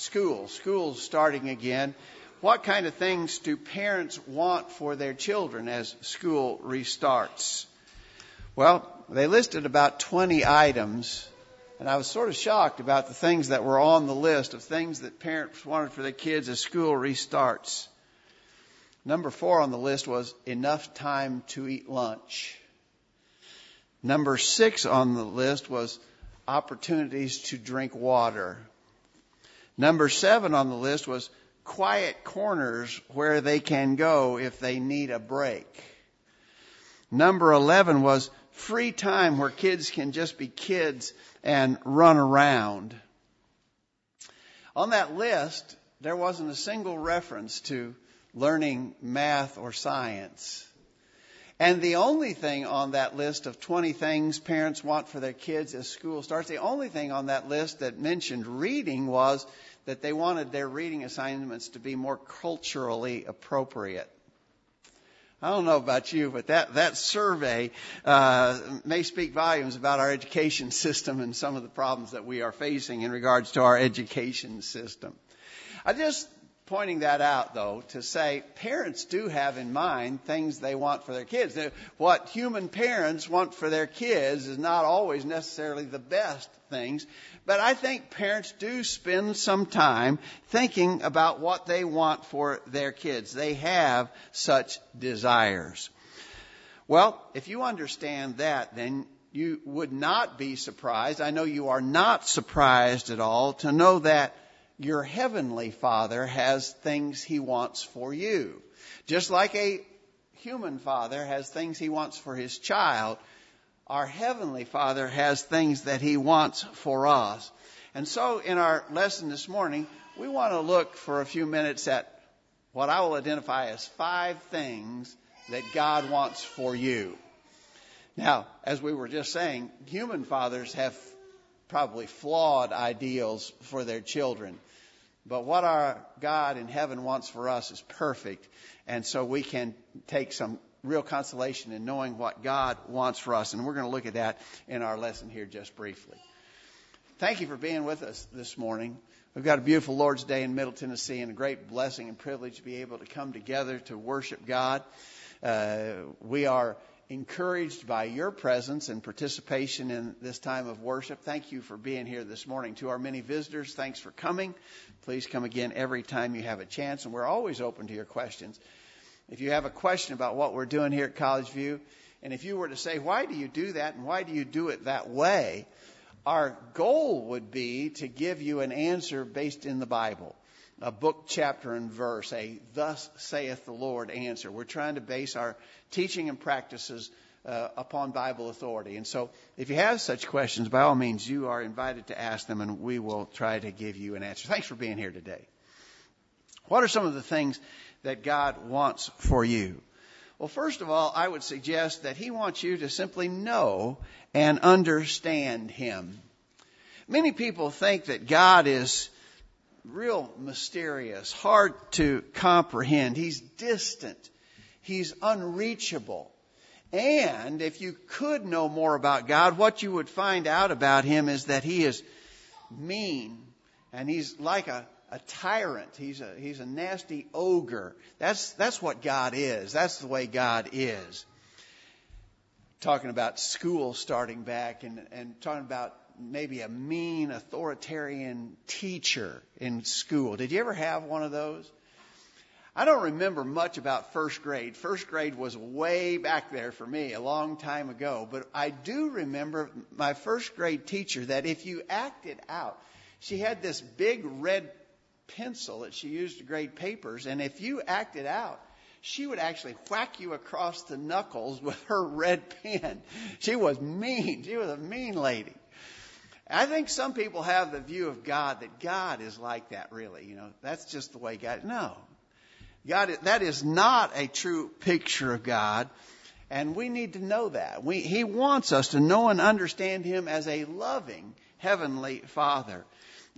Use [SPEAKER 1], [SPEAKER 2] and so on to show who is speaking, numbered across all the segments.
[SPEAKER 1] school. School's starting again. What kind of things do parents want for their children as school restarts? Well, they listed about 20 items, and I was sort of shocked about the things that were on the list of things that parents wanted for their kids as school restarts. Number four on the list was enough time to eat lunch. Number six on the list was opportunities to drink water. Number seven on the list was quiet corners where they can go if they need a break. Number 11 was free time where kids can just be kids and run around. On that list, there wasn't a single reference to learning math or science. And the only thing on that list of 20 things parents want for their kids as school starts, the only thing on that list that mentioned reading was that they wanted their reading assignments to be more culturally appropriate. I don't know about you, but that, that survey uh, may speak volumes about our education system and some of the problems that we are facing in regards to our education system. I'm just pointing that out, though, to say parents do have in mind things they want for their kids. What human parents want for their kids is not always necessarily the best things, but I think parents do spend some time thinking about what they want for their kids. They have such desires. Well, if you understand that, then you would not be surprised. I know you are not surprised at all to know that your heavenly father has things he wants for you. Just like a human father has things he wants for his child, our heavenly father has things that he wants for us. And so in our lesson this morning, we want to look for a few minutes at what I will identify as five things that God wants for you. Now, as we were just saying, human fathers have probably flawed ideals for their children. But what our God in heaven wants for us is perfect. And so we can take some real consolation in knowing what God wants for us. And we're going to look at that in our lesson here just briefly. Thank you for being with us this morning. We've got a beautiful Lord's Day in Middle Tennessee and a great blessing and privilege to be able to come together to worship God. Uh, we are encouraged by your presence and participation in this time of worship. Thank you for being here this morning. To our many visitors, thanks for coming. Please come again every time you have a chance, and we're always open to your questions. If you have a question about what we're doing here at College View, and if you were to say, why do you do that and why do you do it that way? Our goal would be to give you an answer based in the Bible a book, chapter, and verse, a thus saith the Lord answer. We're trying to base our teaching and practices uh, upon Bible authority. And so, if you have such questions, by all means, you are invited to ask them, and we will try to give you an answer. Thanks for being here today. What are some of the things that God wants for you? Well, first of all, I would suggest that He wants you to simply know and understand Him. Many people think that God is real mysterious, hard to comprehend. He's distant. He's unreachable. And if you could know more about God, what you would find out about Him is that He is mean and He's like a, a tyrant. He's a, he's a nasty ogre. That's, that's what God is. That's the way God is. Talking about school starting back and, and talking about maybe a mean authoritarian teacher in school. Did you ever have one of those? I don't remember much about first grade. First grade was way back there for me, a long time ago. But I do remember my first grade teacher that if you acted out, she had this big red pencil that she used to grade papers, and if you acted out, she would actually whack you across the knuckles with her red pen. She was mean. She was a mean lady. I think some people have the view of God that God is like that, really. You know, that's just the way God. No, God. That is not a true picture of God, and we need to know that. We, he wants us to know and understand Him as a loving heavenly Father.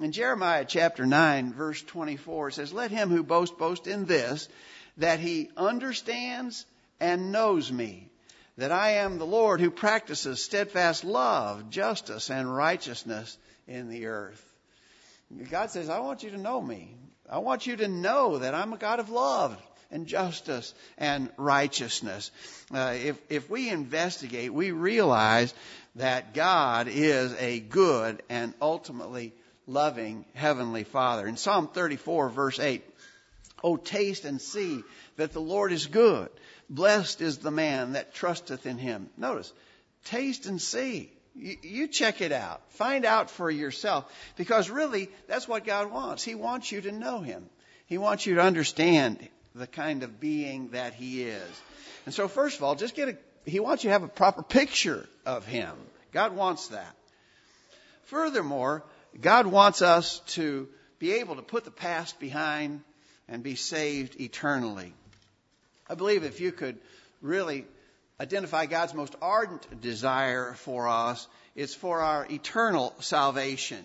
[SPEAKER 1] In Jeremiah chapter 9, verse 24, it says, Let him who boasts boast in this, that he understands and knows me, that I am the Lord who practices steadfast love, justice, and righteousness in the earth. God says, I want you to know me. I want you to know that I'm a God of love and justice and righteousness. Uh, if, if we investigate, we realize that God is a good and ultimately loving Heavenly Father. In Psalm 34 verse 8, Oh, taste and see that the Lord is good. Blessed is the man that trusteth in him. Notice, taste and see. You, you check it out. Find out for yourself. Because really, that's what God wants. He wants you to know Him. He wants you to understand the kind of being that He is. And so, first of all, just get a, He wants you to have a proper picture of Him. God wants that. Furthermore, God wants us to be able to put the past behind and be saved eternally. I believe if you could really identify God's most ardent desire for us, it's for our eternal salvation.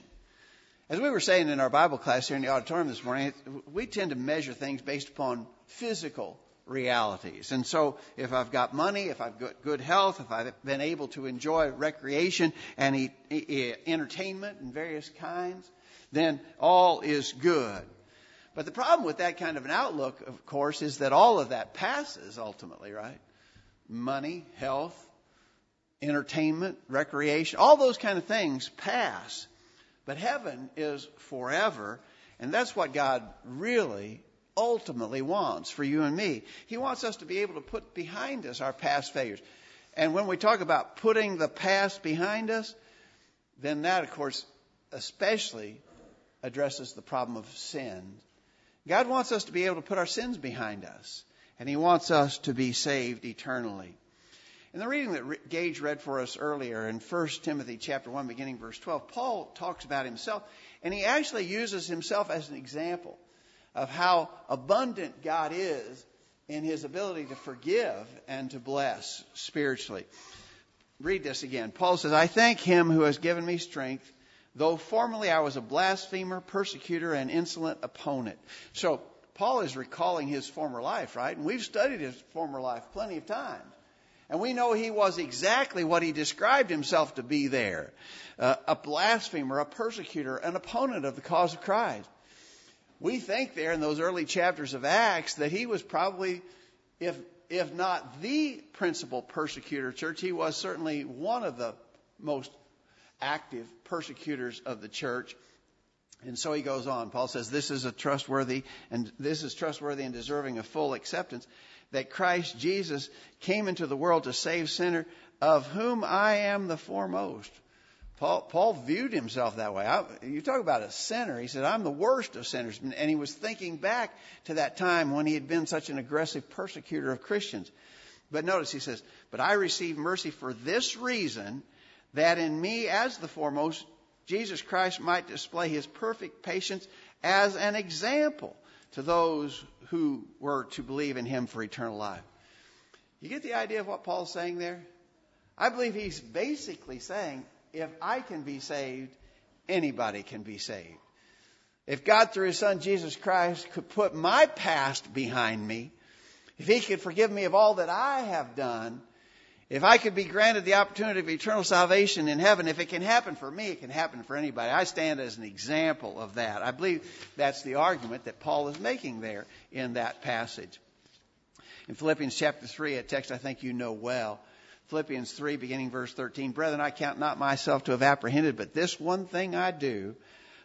[SPEAKER 1] As we were saying in our Bible class here in the auditorium this morning, we tend to measure things based upon physical realities. And so if I've got money, if I've got good health, if I've been able to enjoy recreation and e- entertainment in various kinds, then all is good. But the problem with that kind of an outlook, of course, is that all of that passes ultimately, right? money, health, entertainment, recreation, all those kind of things pass. But heaven is forever, and that's what God really ultimately wants for you and me. He wants us to be able to put behind us our past failures. And when we talk about putting the past behind us, then that, of course, especially addresses the problem of sin. God wants us to be able to put our sins behind us and he wants us to be saved eternally. In the reading that Gage read for us earlier in 1 Timothy chapter 1 beginning verse 12, Paul talks about himself and he actually uses himself as an example of how abundant God is in his ability to forgive and to bless spiritually. Read this again. Paul says, I thank him who has given me strength, though formerly I was a blasphemer, persecutor, and insolent opponent. So, Paul is recalling his former life, right? And we've studied his former life plenty of times. And we know he was exactly what he described himself to be there uh, a blasphemer, a persecutor, an opponent of the cause of Christ. We think there in those early chapters of Acts that he was probably, if, if not the principal persecutor church, he was certainly one of the most active persecutors of the church. And so he goes on. Paul says, This is a trustworthy and this is trustworthy and deserving of full acceptance that Christ Jesus came into the world to save sinner, of whom I am the foremost. Paul, Paul viewed himself that way. I, you talk about a sinner. He said, I'm the worst of sinners. And he was thinking back to that time when he had been such an aggressive persecutor of Christians. But notice he says, But I received mercy for this reason, that in me as the foremost Jesus Christ might display his perfect patience as an example to those who were to believe in him for eternal life. You get the idea of what Paul's saying there? I believe he's basically saying, if I can be saved, anybody can be saved. If God, through his son Jesus Christ, could put my past behind me, if he could forgive me of all that I have done, if I could be granted the opportunity of eternal salvation in heaven, if it can happen for me, it can happen for anybody. I stand as an example of that. I believe that's the argument that Paul is making there in that passage. In Philippians chapter 3, a text I think you know well, Philippians 3, beginning verse 13, Brethren, I count not myself to have apprehended, but this one thing I do,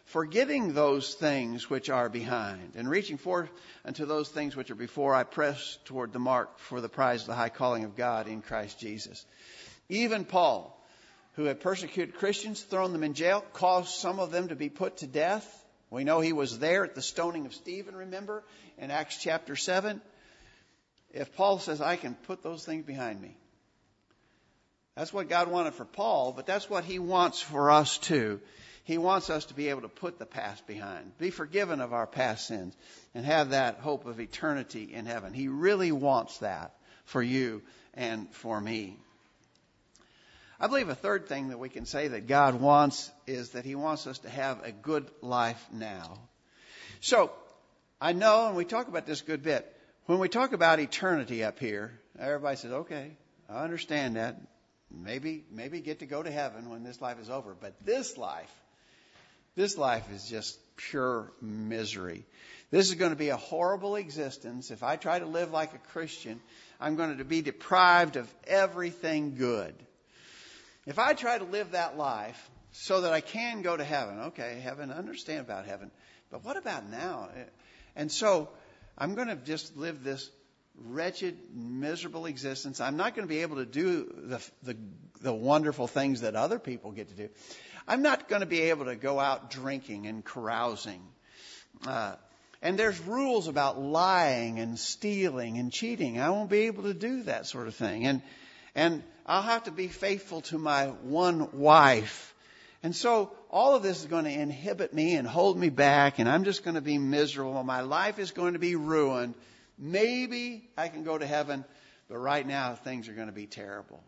[SPEAKER 1] forgetting those things which are behind, and reaching forth unto those things which are before, I press toward the mark for the prize of the high calling of God in Christ Jesus. Even Paul, who had persecuted Christians, thrown them in jail, caused some of them to be put to death. We know he was there at the stoning of Stephen, remember, in Acts chapter 7. If Paul says, I can put those things behind me, that's what God wanted for Paul, but that's what he wants for us too. He wants us to be able to put the past behind, be forgiven of our past sins, and have that hope of eternity in heaven. He really wants that for you and for me. I believe a third thing that we can say that God wants is that He wants us to have a good life now. So, I know, and we talk about this a good bit, when we talk about eternity up here, everybody says, okay, I understand that. Maybe, maybe get to go to heaven when this life is over. But this life, This life is just pure misery. This is going to be a horrible existence. If I try to live like a Christian, I'm going to be deprived of everything good. If I try to live that life so that I can go to heaven, okay, heaven, I understand about heaven, but what about now? And so I'm going to just live this wretched, miserable existence. I'm not going to be able to do the, the, the wonderful things that other people get to do. I'm not going to be able to go out drinking and carousing. Uh, and there's rules about lying and stealing and cheating. I won't be able to do that sort of thing. And, and I'll have to be faithful to my one wife. And so all of this is going to inhibit me and hold me back, and I'm just going to be miserable. My life is going to be ruined. Maybe I can go to heaven, but right now things are going to be terrible.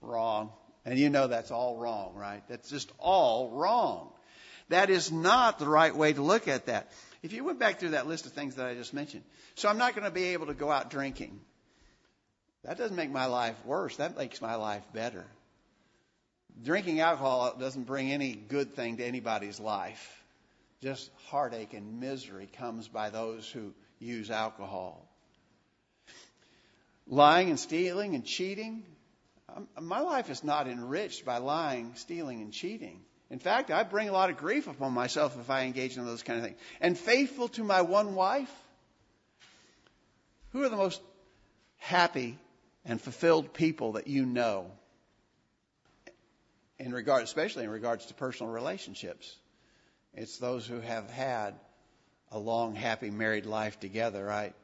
[SPEAKER 1] Wrong. And you know that's all wrong, right? That's just all wrong. That is not the right way to look at that. If you went back through that list of things that I just mentioned, so I'm not going to be able to go out drinking. That doesn't make my life worse. That makes my life better. Drinking alcohol doesn't bring any good thing to anybody's life. Just heartache and misery comes by those who use alcohol. Lying and stealing and cheating. Um, my life is not enriched by lying, stealing, and cheating. In fact, I bring a lot of grief upon myself if I engage in those kind of things. And faithful to my one wife. Who are the most happy and fulfilled people that you know? In regard, especially in regards to personal relationships. It's those who have had a long, happy married life together, right?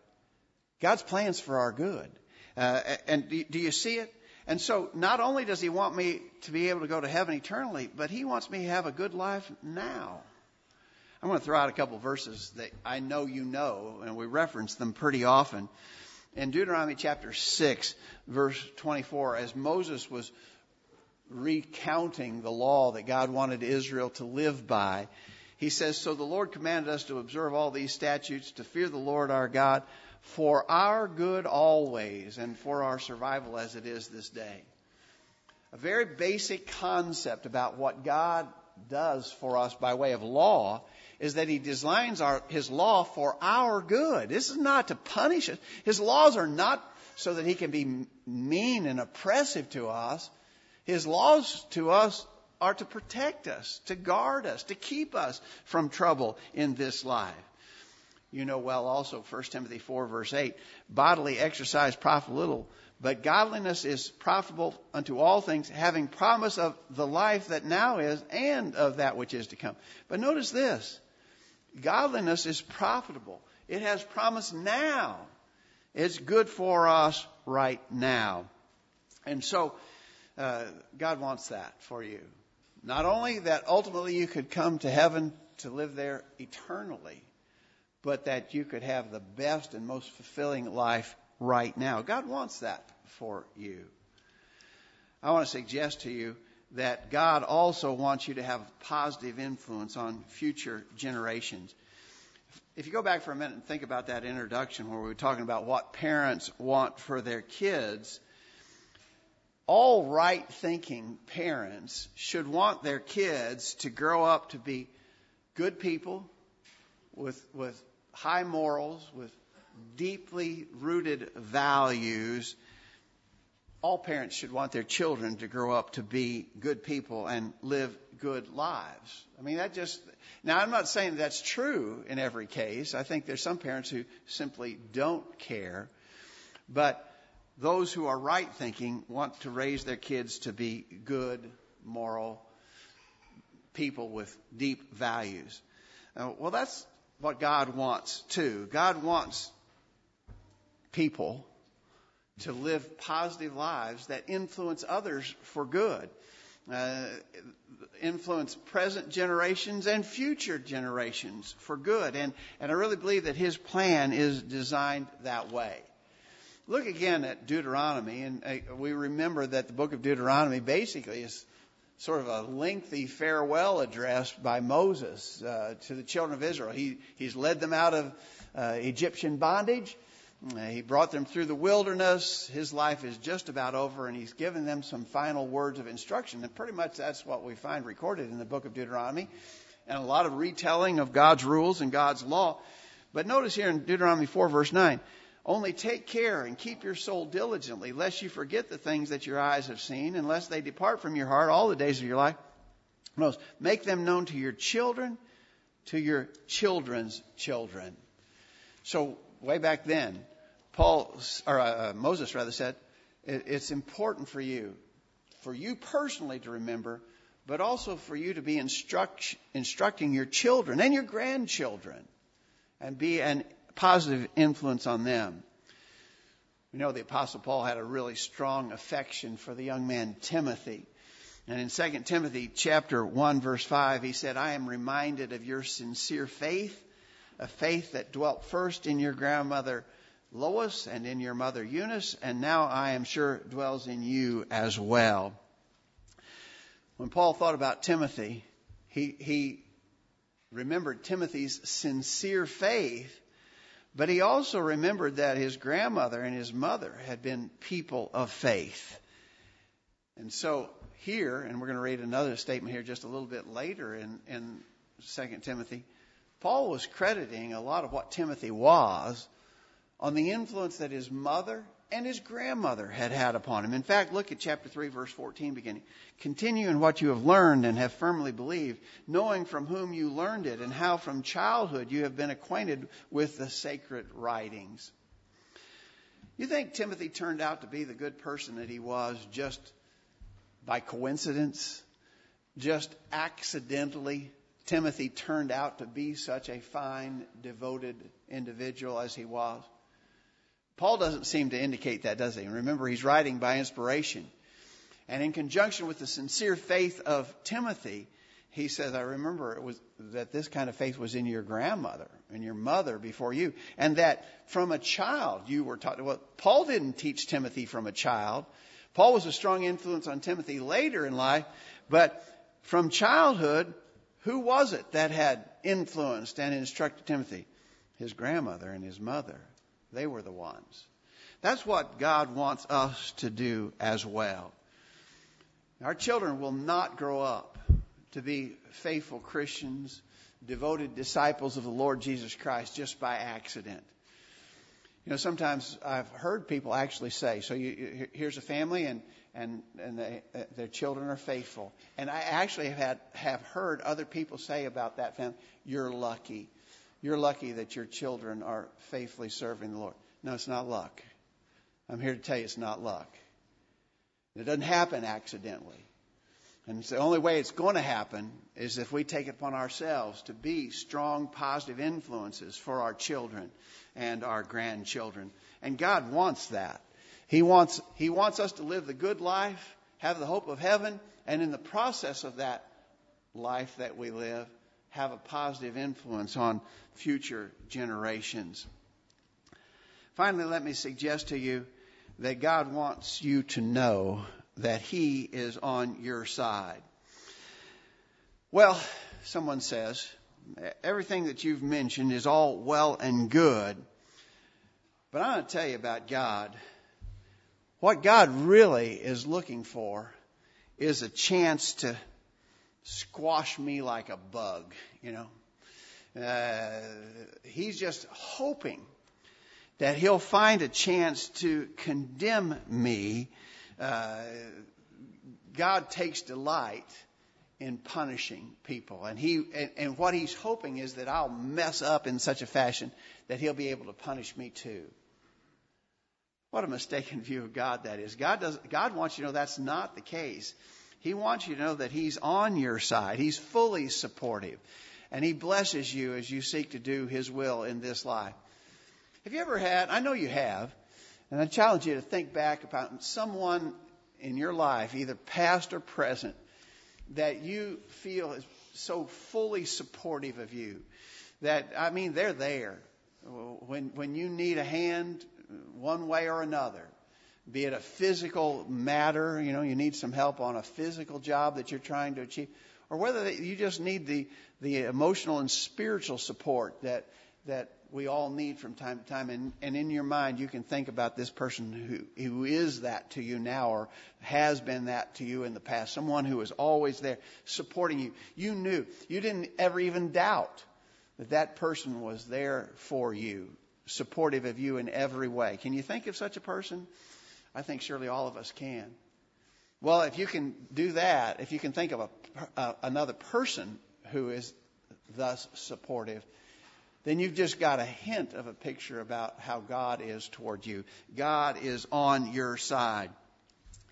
[SPEAKER 1] God's plans for our good. Uh, and do, do you see it? And so not only does he want me to be able to go to heaven eternally, but he wants me to have a good life now. I'm going to throw out a couple verses that I know you know, and we reference them pretty often. In Deuteronomy chapter 6, verse 24, as Moses was recounting the law that God wanted Israel to live by, he says, So the Lord commanded us to observe all these statutes, to fear the Lord our God for our good always and for our survival as it is this day. A very basic concept about what God does for us by way of law is that He designs our, His law for our good. This is not to punish us. His laws are not so that He can be mean and oppressive to us. His laws to us are to protect us, to guard us, to keep us from trouble in this life. You know well also 1 Timothy 4 verse 8, bodily exercise profit little, but godliness is profitable unto all things, having promise of the life that now is and of that which is to come. But notice this, godliness is profitable. It has promise now. It's good for us right now. And so, uh, God wants that for you. Not only that ultimately you could come to heaven to live there eternally, but that you could have the best and most fulfilling life right now. God wants that for you. I want to suggest to you that God also wants you to have a positive influence on future generations. If you go back for a minute and think about that introduction where we were talking about what parents want for their kids, all right thinking parents should want their kids to grow up to be good people with, with high morals, with deeply rooted values. All parents should want their children to grow up to be good people and live good lives. I mean, that just, now I'm not saying that's true in every case. I think there's some parents who simply don't care. But those who are right thinking want to raise their kids to be good, moral people with deep values. Well, that's what God wants too. God wants people to live positive lives that influence others for good. Uh, influence present generations and future generations for good. And, and I really believe that his plan is designed that way. Look again at Deuteronomy, and uh, we remember that the book of Deuteronomy basically is sort of a lengthy farewell address by Moses uh, to the children of Israel. He, he's led them out of uh, Egyptian bondage. Uh, he brought them through the wilderness. His life is just about over, and he's given them some final words of instruction. And pretty much that's what we find recorded in the book of Deuteronomy. and a lot of retelling of God's rules and God's law. But notice here in Deuteronomy 4 verse 9, only take care and keep your soul diligently, lest you forget the things that your eyes have seen, and lest they depart from your heart all the days of your life. Notice, make them known to your children, to your children's children. So way back then, Paul or uh, Moses rather said, it's important for you, for you personally to remember, but also for you to be instruct, instructing your children and your grandchildren, and be a positive influence on them. We know the Apostle Paul had a really strong affection for the young man Timothy. And in 2 Timothy chapter 1 verse 5, he said, I am reminded of your sincere faith, a faith that dwelt first in your grandmother Lois and in your mother Eunice, and now I am sure dwells in you as well. When Paul thought about Timothy, he, he remembered Timothy's sincere faith, but he also remembered that his grandmother and his mother had been people of faith. And so here, and we're going to read another statement here just a little bit later in, in 2 Timothy, Paul was crediting a lot of what Timothy was on the influence that his mother and his grandmother had had upon him. In fact, look at chapter 3, verse 14 beginning. Continue in what you have learned and have firmly believed, knowing from whom you learned it and how from childhood you have been acquainted with the sacred writings. You think Timothy turned out to be the good person that he was just by coincidence? Just accidentally? Timothy turned out to be such a fine, devoted individual as he was? Paul doesn't seem to indicate that, does he? Remember, he's writing by inspiration. And in conjunction with the sincere faith of Timothy, he says, I remember it was that this kind of faith was in your grandmother and your mother before you. And that from a child you were taught. Well, Paul didn't teach Timothy from a child. Paul was a strong influence on Timothy later in life, but from childhood, who was it that had influenced and instructed Timothy? His grandmother and his mother. They were the ones. That's what God wants us to do as well. Our children will not grow up to be faithful Christians, devoted disciples of the Lord Jesus Christ just by accident. You know, sometimes I've heard people actually say, so you, here's a family and, and, and they, their children are faithful. And I actually have, had, have heard other people say about that family, you're lucky. You're lucky that your children are faithfully serving the Lord. No, it's not luck. I'm here to tell you it's not luck. It doesn't happen accidentally. And the only way it's going to happen is if we take it upon ourselves to be strong, positive influences for our children and our grandchildren. And God wants that. He wants, he wants us to live the good life, have the hope of heaven, and in the process of that life that we live, have a positive influence on future generations. Finally, let me suggest to you that God wants you to know that He is on your side. Well, someone says, everything that you've mentioned is all well and good, but I want to tell you about God. What God really is looking for is a chance to squash me like a bug, you know. Uh, he's just hoping that he'll find a chance to condemn me. Uh, God takes delight in punishing people, and he and, and what he's hoping is that I'll mess up in such a fashion that he'll be able to punish me too. What a mistaken view of God that is. God does. God wants you to know that's not the case. He wants you to know that He's on your side. He's fully supportive. And He blesses you as you seek to do His will in this life. Have you ever had, I know you have, and I challenge you to think back about someone in your life, either past or present, that you feel is so fully supportive of you. That, I mean, they're there. When, when you need a hand, one way or another, be it a physical matter, you know, you need some help on a physical job that you're trying to achieve, or whether you just need the, the emotional and spiritual support that, that we all need from time to time. And, and in your mind, you can think about this person who, who is that to you now or has been that to you in the past. Someone who is always there supporting you. You knew. You didn't ever even doubt that that person was there for you, supportive of you in every way. Can you think of such a person? I think surely all of us can. Well, if you can do that, if you can think of a, uh, another person who is thus supportive, then you've just got a hint of a picture about how God is toward you. God is on your side.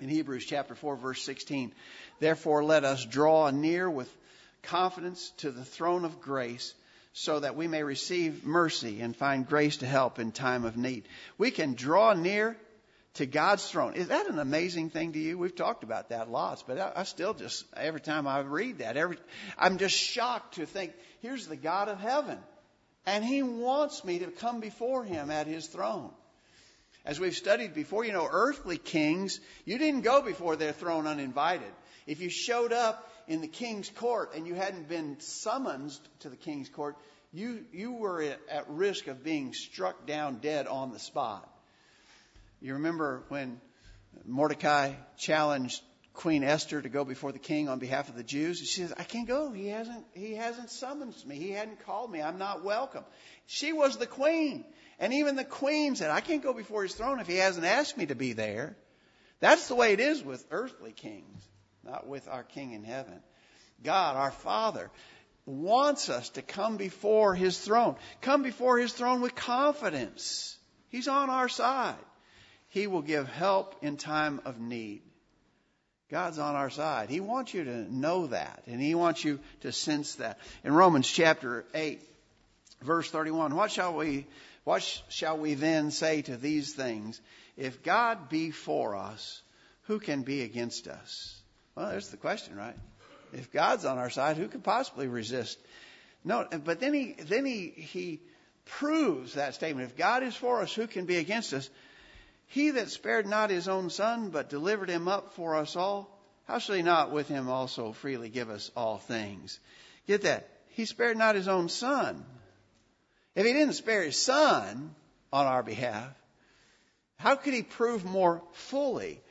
[SPEAKER 1] In Hebrews chapter 4 verse 16, therefore let us draw near with confidence to the throne of grace so that we may receive mercy and find grace to help in time of need. We can draw near to God's throne. Is that an amazing thing to you? We've talked about that lots, but I, I still just, every time I read that, every, I'm just shocked to think, here's the God of heaven. And He wants me to come before Him at His throne. As we've studied before, you know, earthly kings, you didn't go before their throne uninvited. If you showed up in the king's court and you hadn't been summoned to the king's court, you, you were at, at risk of being struck down dead on the spot. You remember when Mordecai challenged Queen Esther to go before the king on behalf of the Jews. She says, I can't go. He hasn't, he hasn't summoned me. He hadn't called me. I'm not welcome. She was the queen. And even the queen said, I can't go before his throne if he hasn't asked me to be there. That's the way it is with earthly kings, not with our king in heaven. God, our Father, wants us to come before his throne. Come before his throne with confidence. He's on our side. He will give help in time of need. God's on our side. He wants you to know that, and He wants you to sense that. In Romans chapter 8, verse 31, what shall we, what shall we then say to these things? If God be for us, who can be against us? Well, there's the question, right? If God's on our side, who could possibly resist? No, but then he, then he, he proves that statement. If God is for us, who can be against us? He that spared not his own son, but delivered him up for us all, how shall he not with him also freely give us all things? Get that? He spared not his own son. If he didn't spare his son on our behalf, how could he prove more fully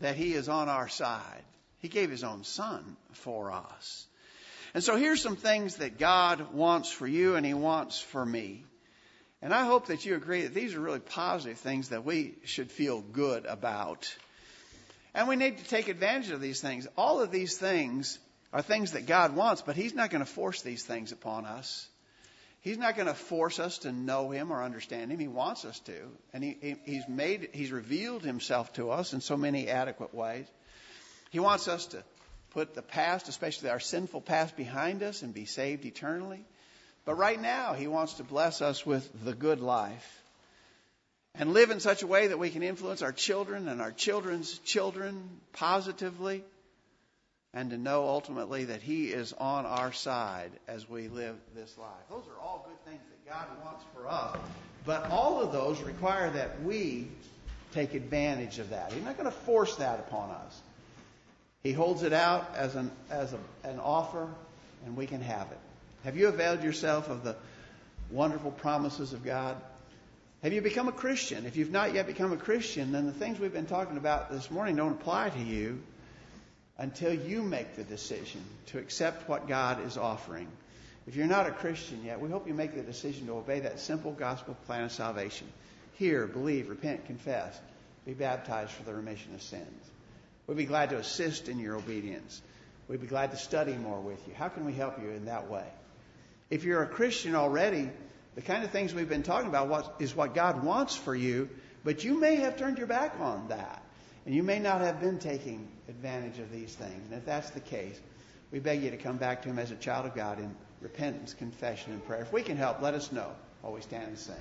[SPEAKER 1] that he is on our side? He gave his own son for us. And so here's some things that God wants for you and he wants for me. And I hope that you agree that these are really positive things that we should feel good about. And we need to take advantage of these things. All of these things are things that God wants, but He's not going to force these things upon us. He's not going to force us to know Him or understand Him. He wants us to. And he, he, He's made, He's revealed Himself to us in so many adequate ways. He wants us to put the past, especially our sinful past, behind us and be saved eternally. But right now, He wants to bless us with the good life and live in such a way that we can influence our children and our children's children positively and to know ultimately that He is on our side as we live this life. Those are all good things that God wants for us. But all of those require that we take advantage of that. He's not going to force that upon us. He holds it out as an, as a, an offer, and we can have it. Have you availed yourself of the wonderful promises of God? Have you become a Christian? If you've not yet become a Christian, then the things we've been talking about this morning don't apply to you until you make the decision to accept what God is offering. If you're not a Christian yet, we hope you make the decision to obey that simple gospel plan of salvation. Hear, believe, repent, confess, be baptized for the remission of sins. We'd be glad to assist in your obedience. We'd be glad to study more with you. How can we help you in that way? If you're a Christian already, the kind of things we've been talking about what, is what God wants for you, but you may have turned your back on that. And you may not have been taking advantage of these things. And if that's the case, we beg you to come back to Him as a child of God in repentance, confession, and prayer. If we can help, let us know we stand and sing.